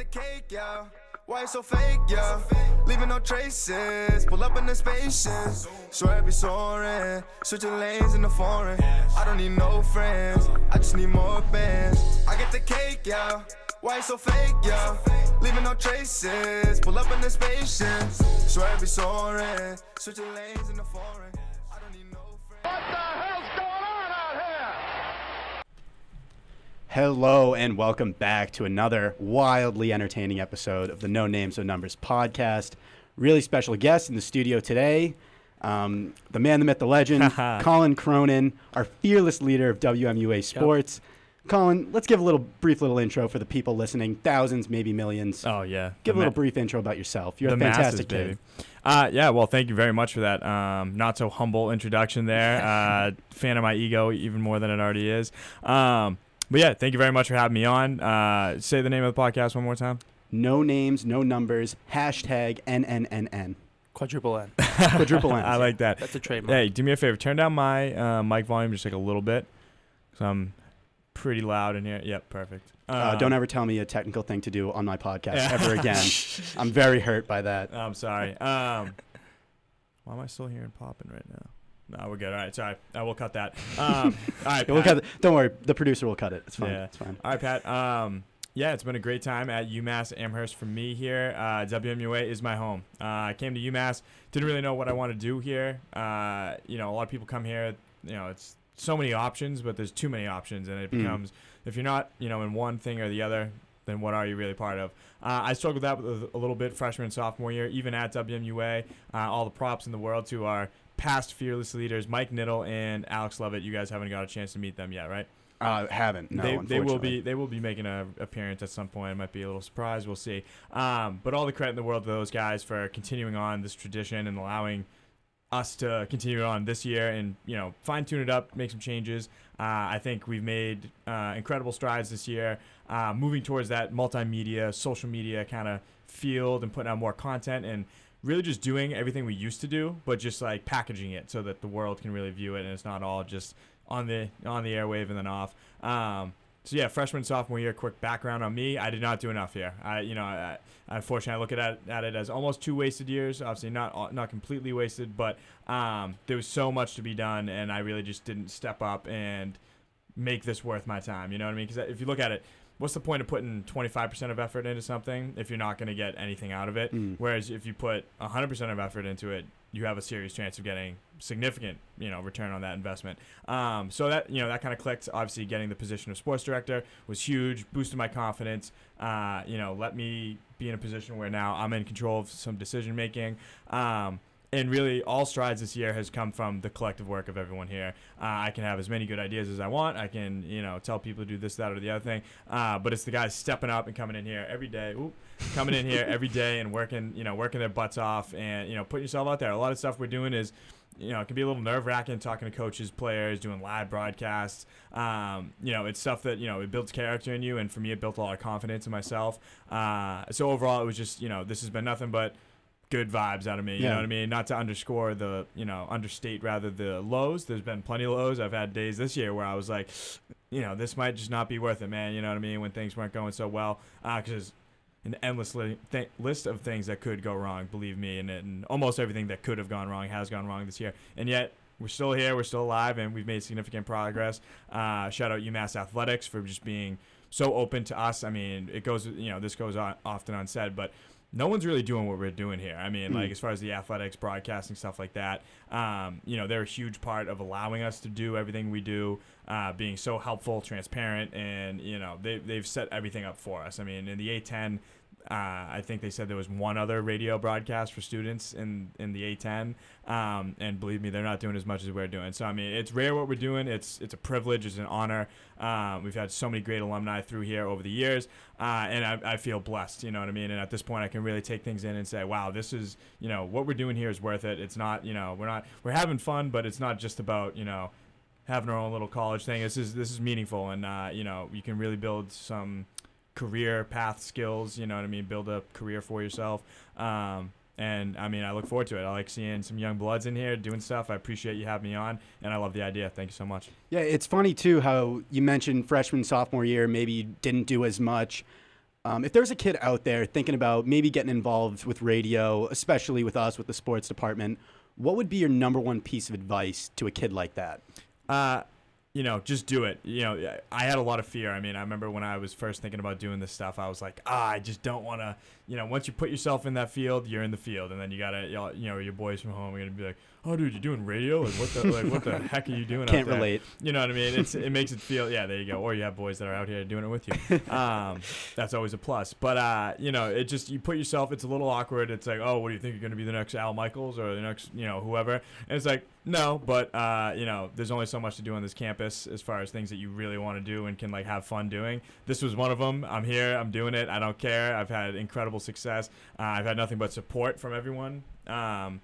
the cake, yeah. Why so fake, yeah? Leaving no traces. Pull up in the spaces. Swear I be soaring. Switching lanes in the foreign. I don't need no friends. I just need more bands. I get the cake, yeah. Why so fake, yeah? Leaving no traces. Pull up in the spaces. Swear I be soaring. Switching lanes in the foreign. Hello and welcome back to another wildly entertaining episode of the No Names No Numbers podcast. Really special guest in the studio today, um, the man, the myth, the legend, Colin Cronin, our fearless leader of WMUA Sports. Colin, let's give a little brief little intro for the people listening, thousands, maybe millions. Oh yeah. give a little ma- brief intro about yourself. You're the a fantastic masses, kid. Uh, yeah. Well, thank you very much for that. Um, not so humble introduction there. Uh, fan of my ego even more than it already is. Um, but yeah, thank you very much for having me on. Uh, say the name of the podcast one more time. No names, no numbers. Hashtag NNNN. Quadruple N. Quadruple N. I like that. That's a trademark. Hey, do me a favor. Turn down my uh, mic volume just like a little bit, cause I'm pretty loud in here. Yep, perfect. Uh, Um, don't ever tell me a technical thing to do on my podcast Yeah. ever again. I'm very hurt by that. I'm sorry. Um, why am I still hearing popping right now? No, we're good. All right, sorry. I will cut that. Um, all right, We'll cut it. Don't worry, the producer will cut it. It's fine. Yeah. It's fine. All right, Pat. Um, yeah, it's been a great time at UMass Amherst for me here. Uh, WMUA is my home. Uh, I came to UMass, didn't really know what I want to do here. Uh, you know, a lot of people come here. You know, it's so many options, but there's too many options, and it Mm. becomes if you're not, you know, in one thing or the other, then what are you really part of? Uh, I struggled that with a little bit freshman and sophomore year, even at WMUA. Uh, all the props in the world to our past fearless leaders, Mike Niddle and Alex Lovett. You guys haven't got a chance to meet them yet, right? Uh, haven't. No, they, they will be they will be making a appearance at some point. It might be a little surprise. We'll see. Um, but all the credit in the world to those guys for continuing on this tradition and allowing us to continue on this year and you know fine tune it up, make some changes. Uh, I think we've made uh, incredible strides this year, uh, moving towards that multimedia, social media kind of field and putting out more content and really just doing everything we used to do, but just like packaging it so that the world can really view it and it's not all just on the on the airwave and then off. Um, so yeah, freshman sophomore year. Quick background on me: I did not do enough here. I, you know, I, unfortunately, I look at at it as almost two wasted years. Obviously, not not completely wasted, but um, there was so much to be done, and I really just didn't step up and make this worth my time. You know what I mean? Because if you look at it, what's the point of putting 25% of effort into something if you're not going to get anything out of it? Mm. Whereas if you put 100% of effort into it, you have a serious chance of getting significant, you know, return on that investment. Um, so that you know that kind of clicked. Obviously, getting the position of sports director was huge, boosted my confidence. Uh, you know, let me be in a position where now I'm in control of some decision making. Um, and really, all strides this year has come from the collective work of everyone here. Uh, I can have as many good ideas as I want. I can, you know, tell people to do this, that, or the other thing. Uh, but it's the guys stepping up and coming in here every day. Coming in here every day and working, you know, working their butts off and you know, putting yourself out there. A lot of stuff we're doing is you know, it can be a little nerve wracking talking to coaches, players, doing live broadcasts. Um, you know, it's stuff that, you know, it builds character in you. And for me, it built a lot of confidence in myself. Uh, so overall, it was just, you know, this has been nothing but good vibes out of me. You Yeah. know what I mean? Not to underscore the, you know, understate rather the lows. There's been plenty of lows. I've had days this year where I was like, you know, this might just not be worth it, man. You know what I mean? When things weren't going so well. Because an endless li- th- list of things that could go wrong, believe me, and, and almost everything that could have gone wrong has gone wrong this year. And yet, we're still here, we're still alive, and we've made significant progress. Uh, shout out UMass Athletics for just being so open to us. I mean, it goes, you know, this goes on, often unsaid, but no one's really doing what we're doing here. I mean, Mm. like as far as the athletics, broadcasting stuff like that. Um, you know, they're a huge part of allowing us to do everything we do, uh, being so helpful, transparent, and you know, they they've set everything up for us. I mean, in the A10. Uh, I think they said there was one other radio broadcast for students in, in the A10, um, and believe me, they're not doing as much as we're doing. So I mean, it's rare what we're doing. It's it's a privilege, it's an honor. Um, we've had so many great alumni through here over the years, uh, and I, I feel blessed. You know what I mean? And at this point, I can really take things in and say, wow, this is you know what we're doing here is worth it. It's not you know we're not we're having fun, but it's not just about you know having our own little college thing. This is this is meaningful, and uh, you know you can really build some career path skills. You know what I mean? Build a career for yourself. Um, and I mean, I look forward to it. I like seeing some young bloods in here doing stuff. I appreciate you having me on, and I love the idea. Thank you so much. Yeah, it's funny too how you mentioned freshman sophomore year maybe you didn't do as much. Um, if there's a kid out there thinking about maybe getting involved with radio, especially with us with the sports department, what would be your number one piece of advice to a kid like that? Uh, you know, just do it. You know, I had a lot of fear. I mean, I remember when I was first thinking about doing this stuff, I was like, ah, I just don't want to. You know, once you put yourself in that field, you're in the field, and then you gotta, you know, your boys from home are gonna be like, oh, dude, you're doing radio? Like, what the, like, what the heck are you doing? Can't out there? relate. You know what I mean? It's it makes it feel, yeah, there you go. Or you have boys that are out here doing it with you. Um, that's always a plus. But uh, you know, it just you put yourself. It's a little awkward. It's like, oh, what do you think you're gonna be the next Al Michaels or the next, you know, whoever? And it's like, no, but uh, you know, there's only so much to do on this campus as far as things that you really want to do and can like have fun doing. This was one of them. I'm here. I'm doing it. I don't care. I've had incredible success. Uh, I've had nothing but support from everyone. Um,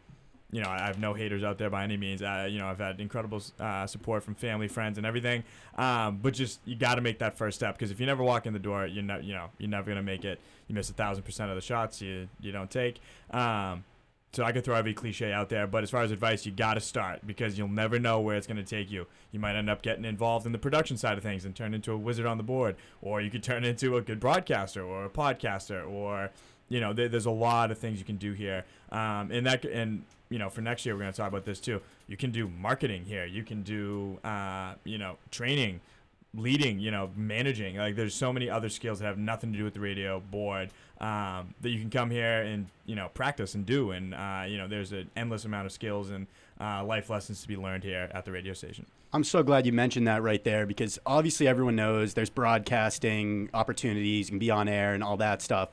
you know, I have no haters out there by any means. Uh, you know, I've had incredible uh, support from family, friends, and everything. Um, but just you got to make that first step because if you never walk in the door, you're not, you know, you're never gonna make it. You miss a thousand percent of the shots you you don't take. Um, so I could throw every cliche out there, but as far as advice, you got to start because you'll never know where it's going to take you. You might end up getting involved in the production side of things and turn into a wizard on the board, or you could turn into a good broadcaster or a podcaster, or you know, there, there's a lot of things you can do here. Um, and that and you know, for next year we're going to talk about this too. You can do marketing here. You can do uh, you know training, leading. You know, managing. Like there's so many other skills that have nothing to do with the radio board um, that you can come here and you know practice and do. And uh, you know, there's an endless amount of skills and uh, life lessons to be learned here at the radio station. I'm so glad you mentioned that right there because obviously everyone knows there's broadcasting opportunities, you can be on air and all that stuff.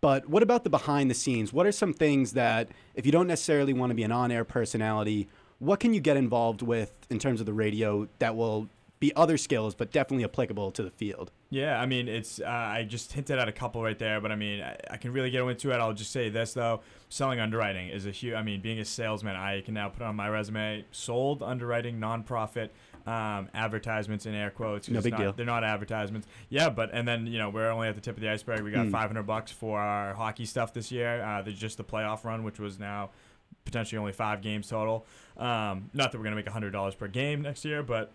But what about the behind the scenes? What are some things that, if you don't necessarily want to be an on air personality, what can you get involved with in terms of the radio that will be other skills, but definitely applicable to the field? Yeah, I mean, it's uh, I just hinted at a couple right there, but I mean, I, I, can really get into it. I'll just say this though: selling underwriting is a huge. I mean, being a salesman, I can now put on my resume sold underwriting nonprofit um, advertisements in air quotes. No big not, deal. They're not advertisements. Yeah, but and then you know we're only at the tip of the iceberg. We got Hmm. 500 bucks for our hockey stuff this year. Uh, there's just the playoff run, which was now potentially only five games total. Um, not that we're gonna make hundred dollars per game next year, but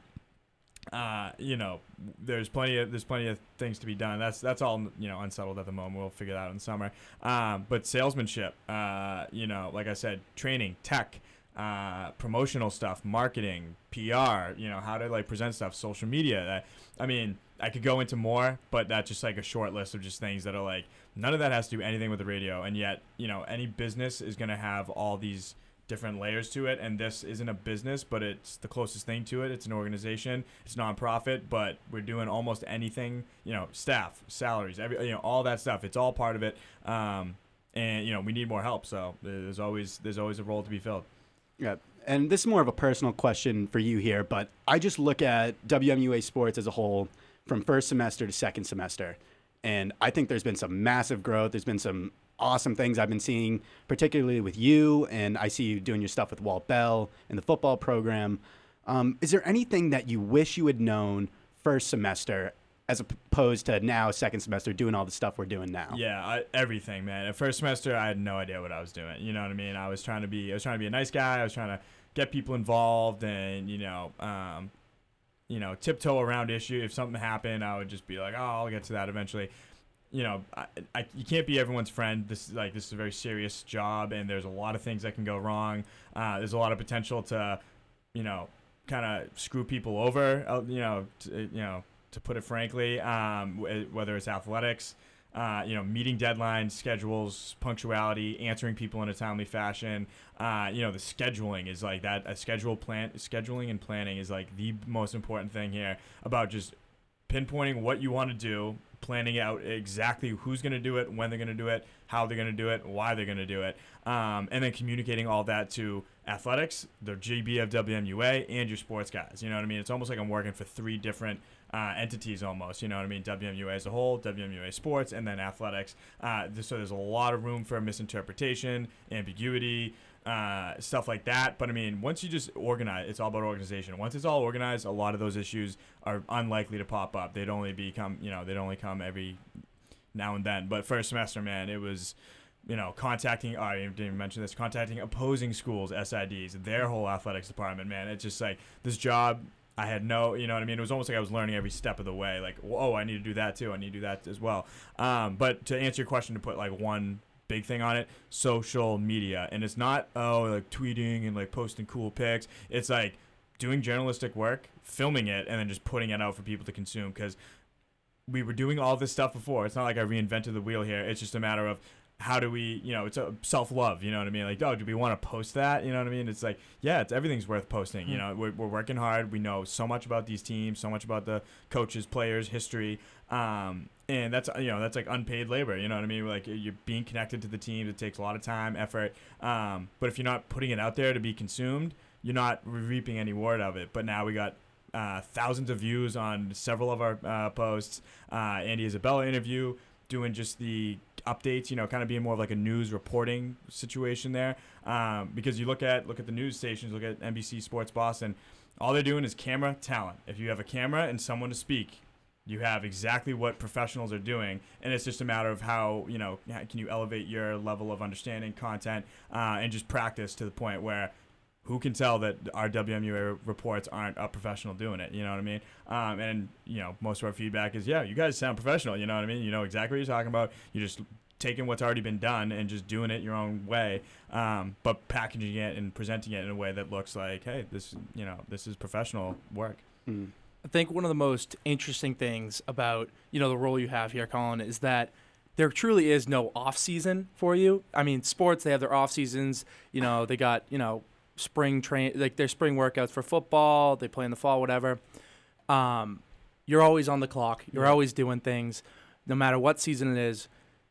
uh, you know, there's plenty of there's plenty of things to be done. That's that's all you know unsettled at the moment. We'll figure that out in the summer. Um, but salesmanship, uh, you know, like I said, training, tech, uh, promotional stuff, marketing, PR. You know, how to like present stuff, social media. That I mean, I could go into more, but that's just like a short list of just things that are like none of that has to do anything with the radio, and yet you know any business is gonna have all these different layers to it and this isn't a business but it's the closest thing to it it's an organization it's nonprofit but we're doing almost anything you know staff salaries every you know all that stuff it's all part of it um, and you know we need more help so there's always there's always a role to be filled Yeah. And this is more of a personal question for you here, but I just look at WMUA sports as a whole from first semester to second semester. And I think there's been some massive growth. There's been some awesome things I've been seeing, particularly with you. And I see you doing your stuff with Walt Bell and the football program. Um, is there anything that you wish you had known first semester as opposed to now, second semester, doing all the stuff we're doing now? Yeah, I, everything, man. At first semester, I had no idea what I was doing. You know what I mean? I was trying to be, I was trying to be a nice guy. I was trying to get people involved, and you know, um, you know, tiptoe around issue. If something happened, I would just be like, oh, I'll get to that eventually. You know, I, I, you can't be everyone's friend. This is like this is a very serious job, and there's a lot of things that can go wrong. Uh, there's a lot of potential to, you know, kind of screw people over. uh, You know, you know, to put it frankly, um, wh- whether it's athletics, uh, you know, meeting deadlines, schedules, punctuality, answering people in a timely fashion. Uh, you know, the scheduling is like that. A schedule plan, scheduling and planning is like the most important thing here about just pinpointing what you want to do, planning out exactly who's going to do it, when they're going to do it, how they're going to do it, why they're going to do it, um, and then communicating all that to athletics, the GB of WMUA, and your sports guys. You know what I mean? It's almost like I'm working for three different uh, entities almost. You know what I mean? WMUA as a whole, WMUA sports, and then athletics. Uh, so there's a lot of room for misinterpretation, ambiguity. Uh, stuff like that, but I mean, once you just organize, it's all about organization. Once it's all organized, a lot of those issues are unlikely to pop up. They'd only become, you know, they'd only come every now and then. But first semester, man, it was, you know, contacting. Oh, I didn't even mention this. Contacting opposing schools, SIDs, their whole athletics department. Man, it's just like this job. I had no, you know what I mean. It was almost like I was learning every step of the way. Like, oh, I need to do that too. I need to do that as well. Um, but to answer your question, to put like one big thing on it, social media, and it's not oh like tweeting and like posting cool pics. It's like doing journalistic work, filming it, and then just putting it out for people to consume because we were doing all this stuff before. It's not like I reinvented the wheel here. It's just a matter of how do we, you know, it's a self love. You know what I mean? Like, oh, do we want to post that? You know what I mean? It's like, yeah, it's everything's worth posting. You know, we're, we're working hard. We know so much about these teams, so much about the coaches, players, history. Um, and that's you know that's like unpaid labor. You know what I mean? Like you're being connected to the team. It takes a lot of time, effort. Um, but if you're not putting it out there to be consumed, you're not reaping any reward of it. But now we got uh, thousands of views on several of our uh, posts. Uh, Andy Isabella interview, doing just the updates. You know, kind of being more of like a news reporting situation there. Um, because you look at look at the news stations, look at NBC Sports Boston. All they're doing is camera talent. If you have a camera and someone to speak, you have exactly what professionals are doing and it's just a matter of how you know can you elevate your level of understanding content uh, and just practice to the point where who can tell that our WMUA reports aren't a professional doing it? You know what I mean? Um, and you know, most of our feedback is, yeah, you guys sound professional. You know what I mean? You know exactly what you're talking about. You're just taking what's already been done and just doing it your own way, um, but packaging it and presenting it in a way that looks like, hey, this, you know, this is professional work. Mm. I think one of the most interesting things about you know the role you have here, Colin, is that there truly is no off season for you. I mean, sports they have their off seasons. You know, they got you know spring train like their spring workouts for football. They play in the fall, whatever. Um, you're always on the clock. You're always doing things, no matter what season it is.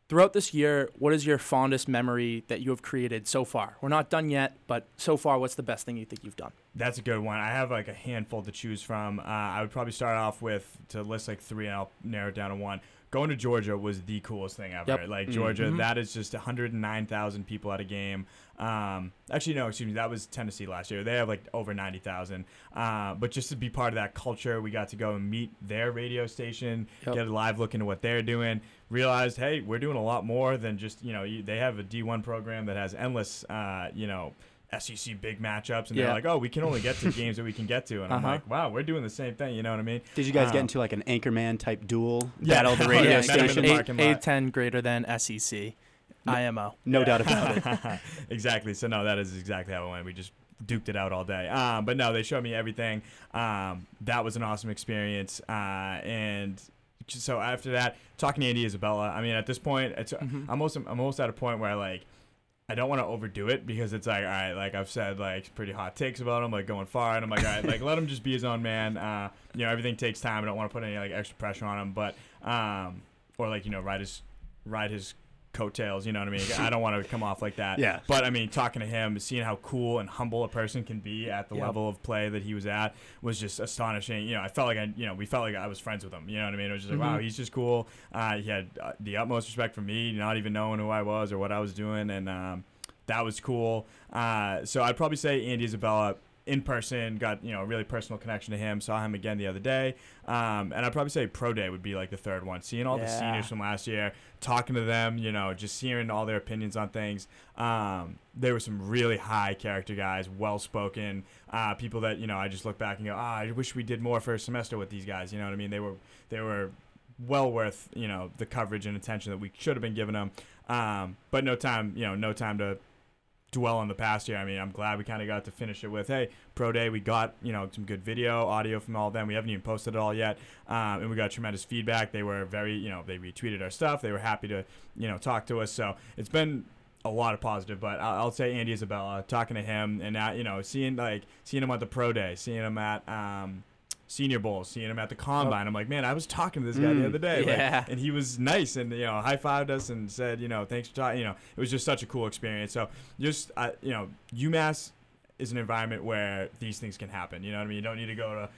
Throughout this year, what is your fondest memory that you have created so far? We're not done yet, but so far, what's the best thing you think you've done? That's a good one. I have like a handful to choose from. Uh, I would probably start off with to list like three, and I'll narrow it down to one. Going to Georgia was the coolest thing ever. Yep. Like Georgia, Mhm. that is just 109,000 people at a game. Um, actually, no, excuse me, that was Tennessee last year. They have like over 90,000. Uh, but just to be part of that culture, we got to go and meet their radio station, Yep. get a live look into what they're doing. Realized, hey, we're doing a lot more than just you know. They have a D1 program that has endless, uh, you know. SEC big matchups, and Yeah. they're like, "Oh, we can only get to games that we can get to," and I'm Uh-huh. like, "Wow, we're doing the same thing." You know what I mean? Did you guys get Um, into like an anchorman type duel Yeah. battle of the Oh, radio yeah, Yes, met him in station? the A- parking. A10 greater than SEC. IMO. No doubt about it. exactly. So no, that is exactly how it went. We just duked it out all day. Um, but no, they showed me everything. Um, that was an awesome experience. Uh, and so after that, talking to Andy Isabella. I mean, at this point, it's Mhm. I'm almost I'm almost at a point where like. I don't want to overdo it because it's like, all right, like I've said, like pretty hot takes about him, like going far, and I'm like, all right, like let him just be his own man. Uh, you know, everything takes time. I don't want to put any like extra pressure on him, but um, or like you know, ride his ride his coattails. You know what I mean? I don't want to come off like that. Yeah. But I mean, talking to him, seeing how cool and humble a person can be at the Yep. level of play that he was at was just astonishing. You know, I felt like I, you know, we felt like I was friends with him. You know what I mean? It was just like, wow, Mhm. he's just cool. Uh, he had uh, the utmost respect for me, not even knowing who I was or what I was doing, and um, that was cool. Uh, so I'd probably say Andy Isabella in person got you know a really personal connection to him. Saw him again the other day, um, and I'd probably say Pro Day would be like the third one. Seeing all the seniors from last year, talking to them, you know, just hearing all their opinions on things. Um, there were some really high character guys, well spoken, uh, people that you know I just look back and go, ah, I wish we did more for a semester with these guys. You know what I mean? They were they were well worth you know the coverage and attention that we should have been giving them. Um, but no time, you know, no time to dwell on the past year. I mean, I'm glad we kind of got to finish it with, hey, pro day. We got you know some good video, audio from all of them. We haven't even posted it all yet, um, and we got tremendous feedback. They were very, you know, they retweeted our stuff. They were happy to, you know, talk to us. So it's been a lot of positive. But I'll, say Andy Isabella, talking to him, and now you know, seeing like seeing him at the pro day, seeing him at. Um, Senior Bowl, seeing him at the combine, I'm like, man, I was talking to this guy the Mm. other day, like, and he was nice, and you know, high fived us and said, you know, thanks for talking. You know, it was just such a cool experience. So just uh, you know, UMass is an environment where these things can happen. You know what I mean? You don't need to go to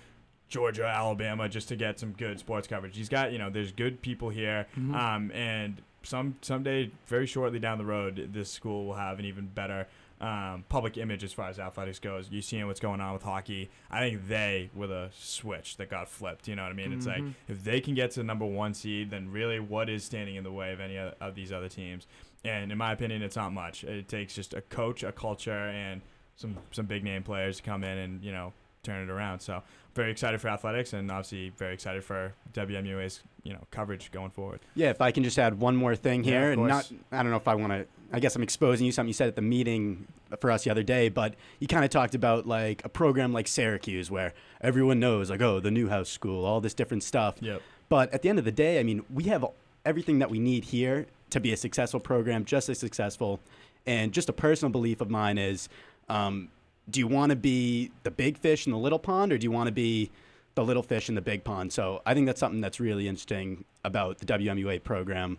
Georgia, Alabama just to get some good sports coverage. He's got, you know, there's good people here, Mhm. um, and some someday, very shortly down the road, this school will have an even better. Um, public image as far as athletics goes. You seeing what's going on with hockey. I think they were the switch that got flipped. You know what I mean? It's like Mhm. if they can get to the number one seed, then really what is standing in the way of any of, of these other teams? And in my opinion, it's not much. It takes just a coach, a culture, and some some big name players to come in and you know turn it around. So very excited for athletics, and obviously very excited for WMUA's you know coverage going forward. Yeah, if I can just add one more thing here, of and not. I don't know if I want to. I guess I'm exposing you something you said at the meeting for us the other day, but you kind of talked about like a program like Syracuse where everyone knows, like, oh, the Newhouse School, all this different stuff. Yep. But at the end of the day, I mean, we have everything that we need here to be a successful program, just as successful. And just a personal belief of mine is, um, do you want to be the big fish in the little pond, or do you want to be the little fish in the big pond? So I think that's something that's really interesting about the WMUA program.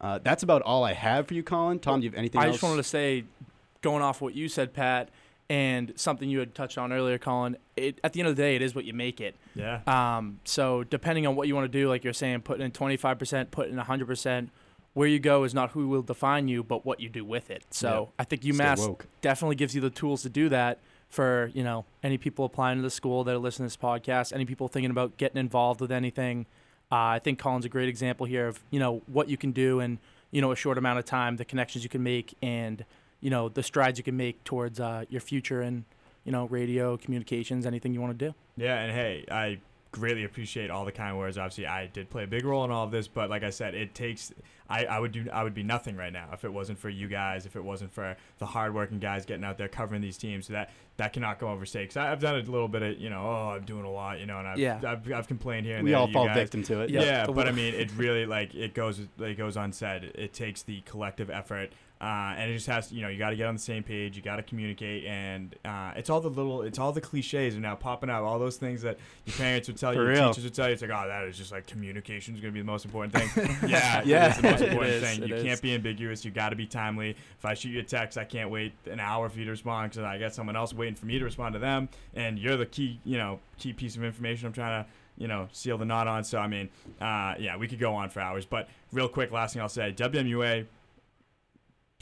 Uh, that's about all I have for you, Colin. Tom, do you have anything I else? just wanted to say, going off what you said, Pat, and something you had touched on earlier, Colin. It, at the end of the day, it is what you make it. Yeah. Um, so depending on what you want to do, like you're saying, putting in 25%, putting in 100%, where you go is not who will define you, but what you do with it. So I think UMass definitely gives you the tools to do that for, you know, any people applying to the school that are listening to this podcast, any people thinking about getting involved with anything. Uh, I think Colin's a great example here of, you know, what you can do in, you know, a short amount of time, the connections you can make and, you know, the strides you can make towards uh, your future in, you know, radio, communications, anything you want to do. Yeah, and hey, I greatly appreciate all the kind words. Obviously, I did play a big role in all of this, but like I said, it takes. I, I would do. I would be nothing right now if it wasn't for you guys. If it wasn't for the hardworking guys getting out there covering these teams. That that cannot go overstate. Because I've done a little bit of you know, oh, I'm doing a lot, you know, and I've Yeah. I've, I've complained here and we there. all you fall guys. victim to it. Yeah. Yeah, but I mean, it really like it goes it goes unsaid. It takes the collective effort, uh, and it just has to, you know you got to get on the same page. You got to communicate, and uh, it's all the little it's all the cliches are now popping out. All those things that your parents would tell you, your real. teachers would tell you. It's like, oh, that is just like communication is going to be the most important thing. yeah, Yeah. it's the most important is, thing. You is. can't be ambiguous. You got to be timely. If I shoot you a text, I can't wait an hour for you to respond because I got someone else waiting for me to respond to them, and you're the key you know key piece of information I'm trying to you know, seal the knot on. So, I mean, uh, yeah, we could go on for hours. But real quick, last thing I'll say WMUA,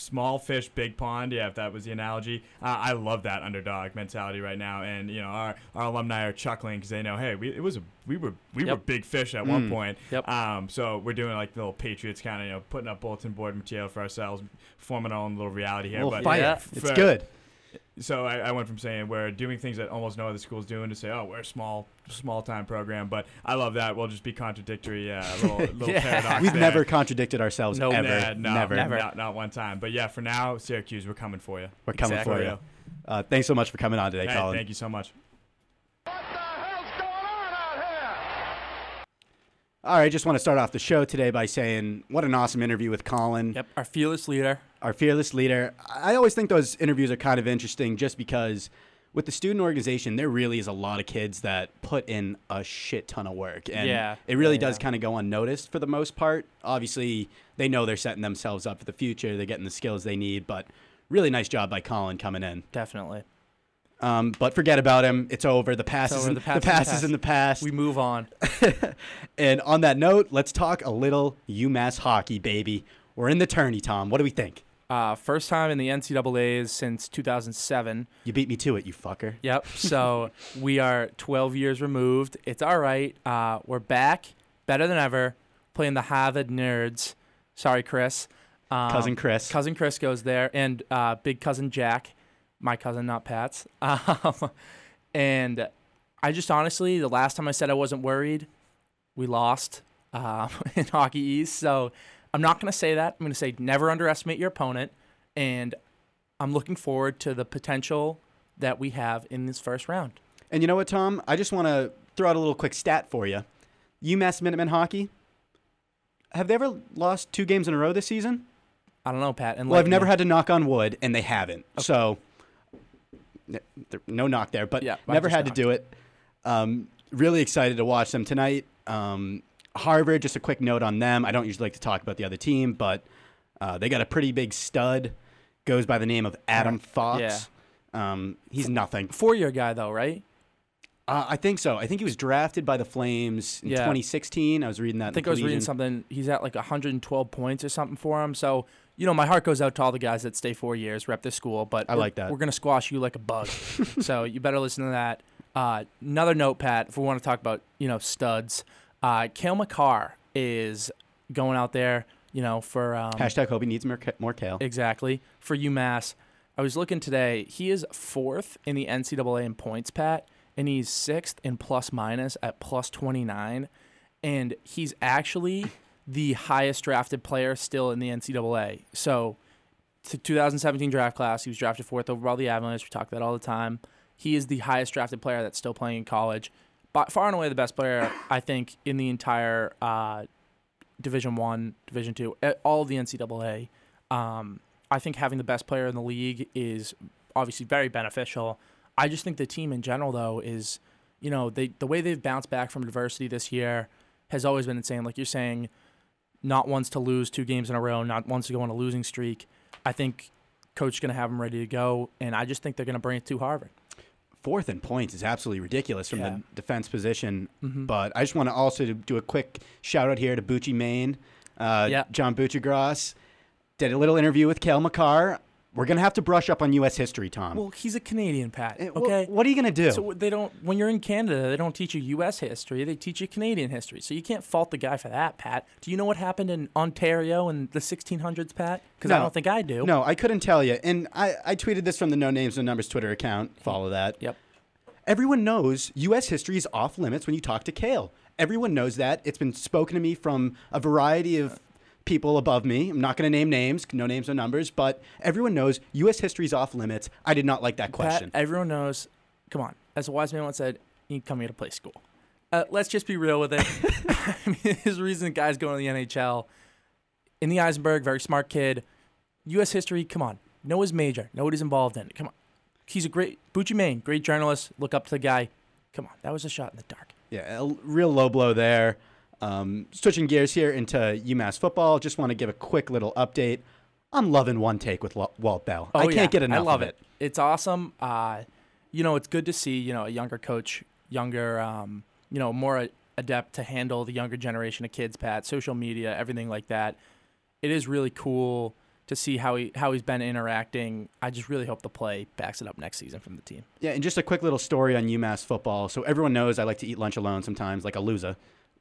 small fish, big pond. Yeah, if that was the analogy. Uh, I love that underdog mentality right now. And, you know, our, our alumni are chuckling because they know, hey, we, it was a, we were we were big fish at one Mm. point. Yep. Um, so we're doing like little Patriots kind of, you know, putting up bulletin board material for ourselves, forming our own little reality here. We'll but fight Yeah. it. It's good. So I, I went from saying we're doing things that almost no other school's doing to say, oh, we're a small, small time program. But I love that. We'll just be contradictory. Yeah, a little, little Yeah. paradox. We've there. never contradicted ourselves Nope. ever. Nah, no, never. Never. Not, not one time. But yeah, for now, Syracuse, we're coming for you. We're coming Exactly. for you. Uh, thanks so much for coming on today, Hey, Colin. thank you so much. What the hell's going on out here? All right, just want to start off the show today by saying what an awesome interview with Colin, Yep, our fearless leader. Our fearless leader. I always think those interviews are kind of interesting just because with the student organization, there really is a lot of kids that put in a shit ton of work. And Yeah. it really Yeah, does yeah. kind of go unnoticed for the most part. Obviously, they know they're setting themselves up for the future, they're getting the skills they need, but really nice job by Colin coming in. Definitely. Um, but forget about him. It's over. The past, is, over. in, The the past past, is in the past. We move on. and on that note, let's talk a little UMass hockey, baby. We're in the tourney, Tom. What do we think? Uh, first time in the NCAA's since 2007. You beat me to it, you fucker. Yep. So we are 12 years removed. It's all right. Uh, we're back, better than ever, playing the Harvard Nerds. Sorry, Chris. Um, Cousin Chris. Cousin Chris goes there, and uh, big cousin Jack, my cousin, not Pat's. Um, and I just honestly, the last time I said I wasn't worried, we lost um, in Hockey East. So I'm not going to say that. I'm going to say never underestimate your opponent. And I'm looking forward to the potential that we have in this first round. And you know what, Tom? I just want to throw out a little quick stat for you. UMass Minutemen hockey. Have they ever lost two games in a row this season? I don't know, Pat. Well, I've never had to knock on wood, and they haven't. So, no knock there, but Yeah, never had to do it. Um, really excited to watch them tonight. Um, Harvard, just a quick note on them. I don't usually like to talk about the other team, but uh, they got a pretty big stud. Goes by the name of Adam Fox. Yeah. Um, he's nothing. four year guy though, right? Uh, I think so. I think he was drafted by the Flames in Yeah. 2016. I was reading that. I in think the I was reading something. He's at like 112 points or something for him. So you know, my heart goes out to all the guys that stay four years, rep this school. But I like that. We're gonna squash you like a bug. so you better listen to that. Uh, another note, Pat, if we want to talk about you know studs, uh, Cale Makar is going out there. You know, for um, Hashtag hope he needs more, more kale. exactly for UMass. I was looking today. He is fourth in the NCAA in points, Pat, and he's sixth in plus minus at plus 29. And he's actually the highest drafted player still in the NCAA. So, to 2017 draft class, he was drafted fourth overall the Avalanche. We talk about that all the time. He is the highest drafted player that's still playing in college. By far and away the best player, I think, in the entire uh, Division One, Division Two, all of the NCAA. Um, I think having the best player in the league is obviously very beneficial. I just think the team in general, though, is you know they the way they've bounced back from adversity this year has always been insane. Like you're saying, not once to lose two games in a row, not once to go on a losing streak. I think coach is going to have them ready to go, and I just think they're going to bring it to Harvard. Fourth in points is absolutely ridiculous from Yeah. Mm-hmm. the defense position. But I just want to also do a quick shout out here to Bucci Maine, uh, Yeah. John Buccigross. Did a little interview with Cale Makar. We're gonna have to brush up on U.S. history, Tom. Well, he's a Canadian, Pat. Eh, well, Okay. what are you gonna do? So they don't. When you're in Canada, they don't teach you U.S. history. They teach you Canadian history. So you can't fault the guy for that, Pat. Do you know what happened in Ontario in the 1600s, Pat? Because I don't think I do. No, I couldn't tell you. And I, I tweeted this from the No Names No Numbers Twitter account. Follow that. Yep. Everyone knows U.S. history is off limits when you talk to Cale. Everyone knows that. It's been spoken to me from a variety of people above me. I'm not going to name names, no names, no numbers, but everyone knows U.S. history is off limits. I did not like that question. Pat, everyone knows. Come on. As a wise man once said, you come here to play school. Uh, let's just be real with it. I mean, there's a reason guys going to the NHL. In the Isenberg, very smart kid. U.S. history, come on. Know his major. Know what he's involved in. Come on. He's a great, Bucci Maine, great journalist. Look up to the guy. Come on. That was a shot in the dark. Yeah, a real low blow there. Um, switching gears here into UMass football, just want to give a quick little update. I'm loving one take with Walt Bell. I can't yeah. get enough. I love of it. It's awesome. Uh, you know, it's good to see you know a younger coach, younger, um, you know, more adept to handle the younger generation of kids. Pat, social media, everything like that. It is really cool to see how he how he's been interacting. I just really hope the play backs it up next season from the team. Yeah, and just a quick little story on UMass football. So everyone knows I like to eat lunch alone sometimes, like a loser.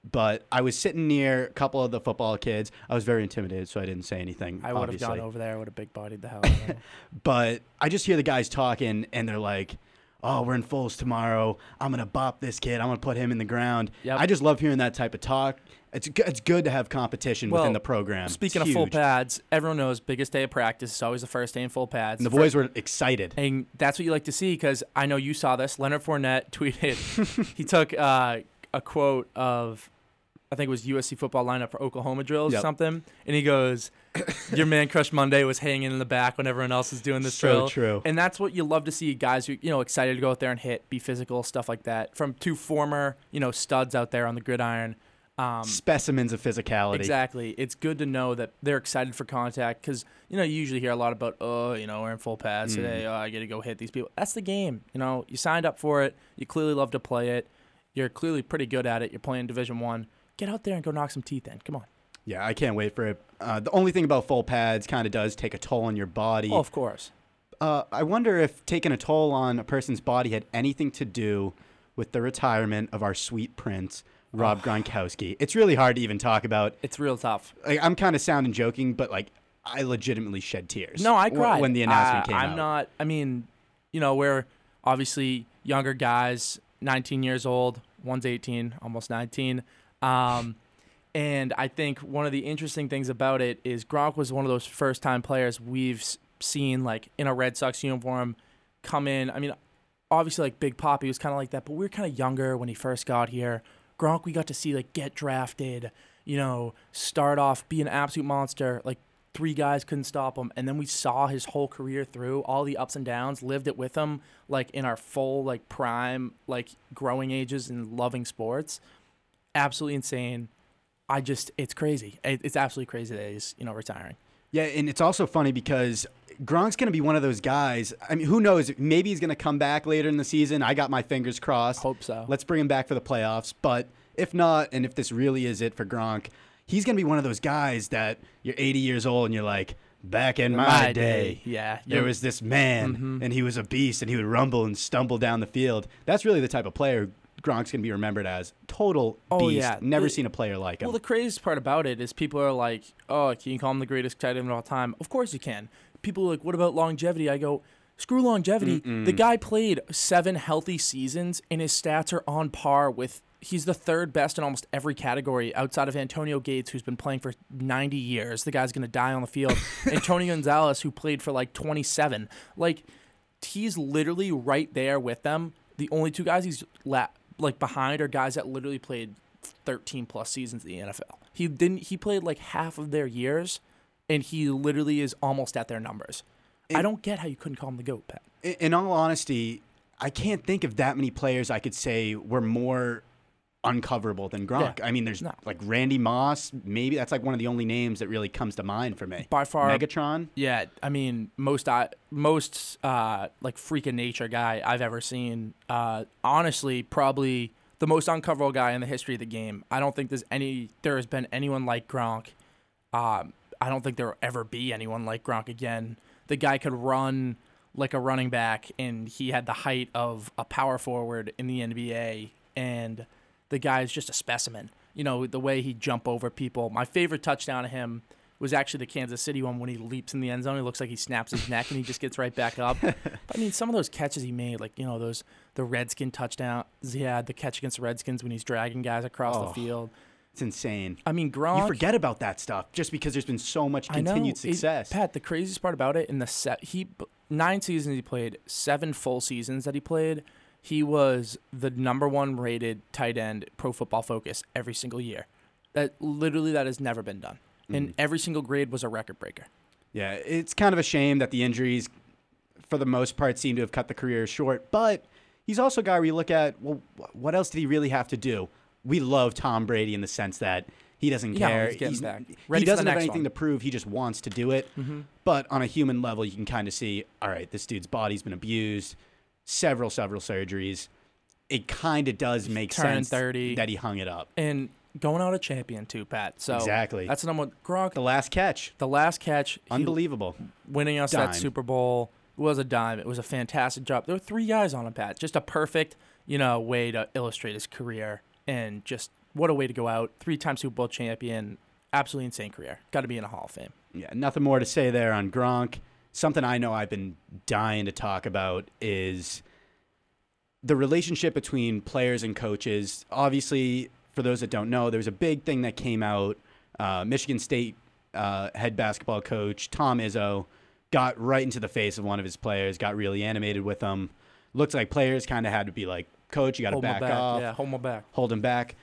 But I was sitting near a couple of the football kids. I was very intimidated, so I didn't say anything. I would have gone over there. I would have big bodied the hell. out of him. But I just hear the guys talking, and they're like, "Oh, we're in Fulls tomorrow. I'm gonna bop this kid. I'm gonna put him in the ground." Yep. I just love hearing that type of talk. It's g- it's good to have competition within the program. Speaking of full pads, everyone knows biggest day of practice is always the first day in full pads. and the boys were excited. And that's what you like to see because I know you saw this. Leonard Fournette tweeted, he took uh, a quote of, I think it was USC football lineup for Oklahoma drills or something. And he goes, Your man Crush Monday was hanging in the back when everyone else is doing this So drill. true. And that's what you love to see guys who, you know, excited to go out there and hit, be physical, stuff like that. From two former, you know, studs out there on the gridiron. Um, Specimens of physicality. Exactly. It's good to know that they're excited for contact because you know you usually hear a lot about oh you know we're in full pads today oh I got to go hit these people. That's the game. You know you signed up for it. You clearly love to play it. You're clearly pretty good at it. You're playing Division One. Get out there and go knock some teeth in. Come on. Yeah, I can't wait for it. Uh, the only thing about full pads kind of does take a toll on your body. Oh, of course. Uh, I wonder if taking a toll on a person's body had anything to do with the retirement of our sweet prince, Rob Gronkowski. It's really hard to even talk about. It's real tough. Like, I'm kind of sounding joking, but like I legitimately shed tears. No, I cried when the announcement Uh, came I'm out. not. I mean, you know, we're obviously younger guys, 19 years old. One's 18, almost 19. Um, and I think one of the interesting things about it is Gronk was one of those first time players we've seen like in a Red Sox uniform come in. I mean, obviously like Big Papi was kind of like that, but we were kind of younger when he first got here. Gronk, we got to see like get drafted, you know, start off be an absolute monster. Like three guys couldn't stop him, and then we saw his whole career through all the ups and downs, lived it with him, like in our full like prime, like growing ages and loving sports. Absolutely insane. I just, it's crazy. It- It's absolutely crazy that he's, you know, retiring. Yeah, and it's also funny because Gronk's going to be one of those guys. I mean, who knows? Maybe he's going to come back later in the season. I got my fingers crossed. Hope so. Let's bring him back for the playoffs. But if not, and if this really is it for Gronk, he's going to be one of those guys that you're 80 years old and you're like, back in my, day, yeah. there was this man Mhm. and he was a beast and he would rumble and stumble down the field. That's really the type of player Gronk's going to be remembered as. Total beast. Oh, yeah. Never The- seen a player like him. Well, the craziest part about it is people are like, "Oh, can you call him the greatest tight end of all time?" Of course you can. People are like, "What about longevity?" I go, Screw longevity. The guy played seven healthy seasons, and his stats are on par with. He's the third best in almost every category outside of Antonio Gates, who's been playing for 90 years. The guy's going to die on the field. Antonio Gonzalez, who played for like 27. Like, he's literally right there with them. The only two guys he's la- like behind are guys that literally played 13 plus seasons in the NFL. He didn't. He played like half of their years, and he literally is almost at their numbers. I don't get how you couldn't call him the goat, Pat. in, in all honesty, I can't think of that many players I could say were more uncoverable than Gronk. Yeah. I mean, there's No. like Randy Moss. Maybe that's like one of the only names that really comes to mind for me. By far- Megatron. Yeah, I mean most I most uh, like freak of nature guy I've ever seen. Uh, honestly, probably the most uncoverable guy in the history of the game. I don't think there's any there has been anyone like Gronk. Um, I don't think there will ever be anyone like Gronk again. The guy could run like a running back, and he had the height of a power forward in the NBA, and the guy is just a specimen. You know the way he jump over people. My favorite touchdown of him was actually the Kansas City one when he leaps in the end zone. He looks like he snaps his neck and he just gets right back up. But I mean, some of those catches he made, like you know those the Redskin touchdowns he had, the catch against the Redskins when he's dragging guys across Oh. the field. It's insane. I mean, Gronk. You forget about that stuff just because there's been so much I know. continued It- success. Pat, the craziest part about it in the set, he nine seasons he played, seven full seasons that he played. He was the number one rated tight end Pro Football Focus every single year. That literally that has never been done, Mm. and every single grade was a record breaker. Yeah, it's kind of a shame that the injuries, for the most part, seem to have cut the career short. But he's also a guy where you look at, well, what else did he really have to do? We love Tom Brady in the sense that he doesn't Yeah, care. he's he doesn't have anything one. to prove. He just wants to do it. Mm-hmm. But on a human level, you can kind of see, all right, this dude's body's been abused, several, several surgeries. It kind of does make sense 30. that he hung it up. and going out a champion too, Pat. So Exactly. That's the number one. Gronk, The last catch, the last catch, unbelievable. winning us Dime. that Super Bowl was a dime. It was a fantastic job. There were three guys on him, Pat. Just a perfect, you know, way to illustrate his career and just what a way to go out. Three-time Super Bowl champion. Absolutely insane career. Got to be in a Hall of Fame. Yeah, nothing more to say there on Gronk. Something I know I've been dying to talk about is the relationship between players and coaches. Obviously, for those that don't know, there was a big thing that came out. Uh, Michigan State uh, head basketball coach Tom Izzo got right into the face of one of his players, got really animated with him. Looked like players kind of had to be like, "Coach, you got to back, back. off, Yeah, hold my back. hold him back."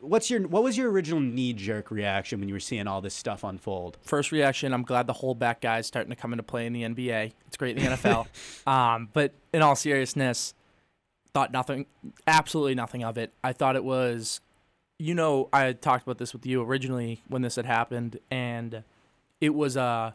What's your what was your original knee jerk reaction when you were seeing all this stuff unfold? First reaction, I'm glad the holdback guy is starting to come into play in the NBA. It's great in the NFL. um, but in all seriousness, thought nothing, absolutely nothing of it. I thought it was, you know, I had talked about this with you originally when this had happened, and it was a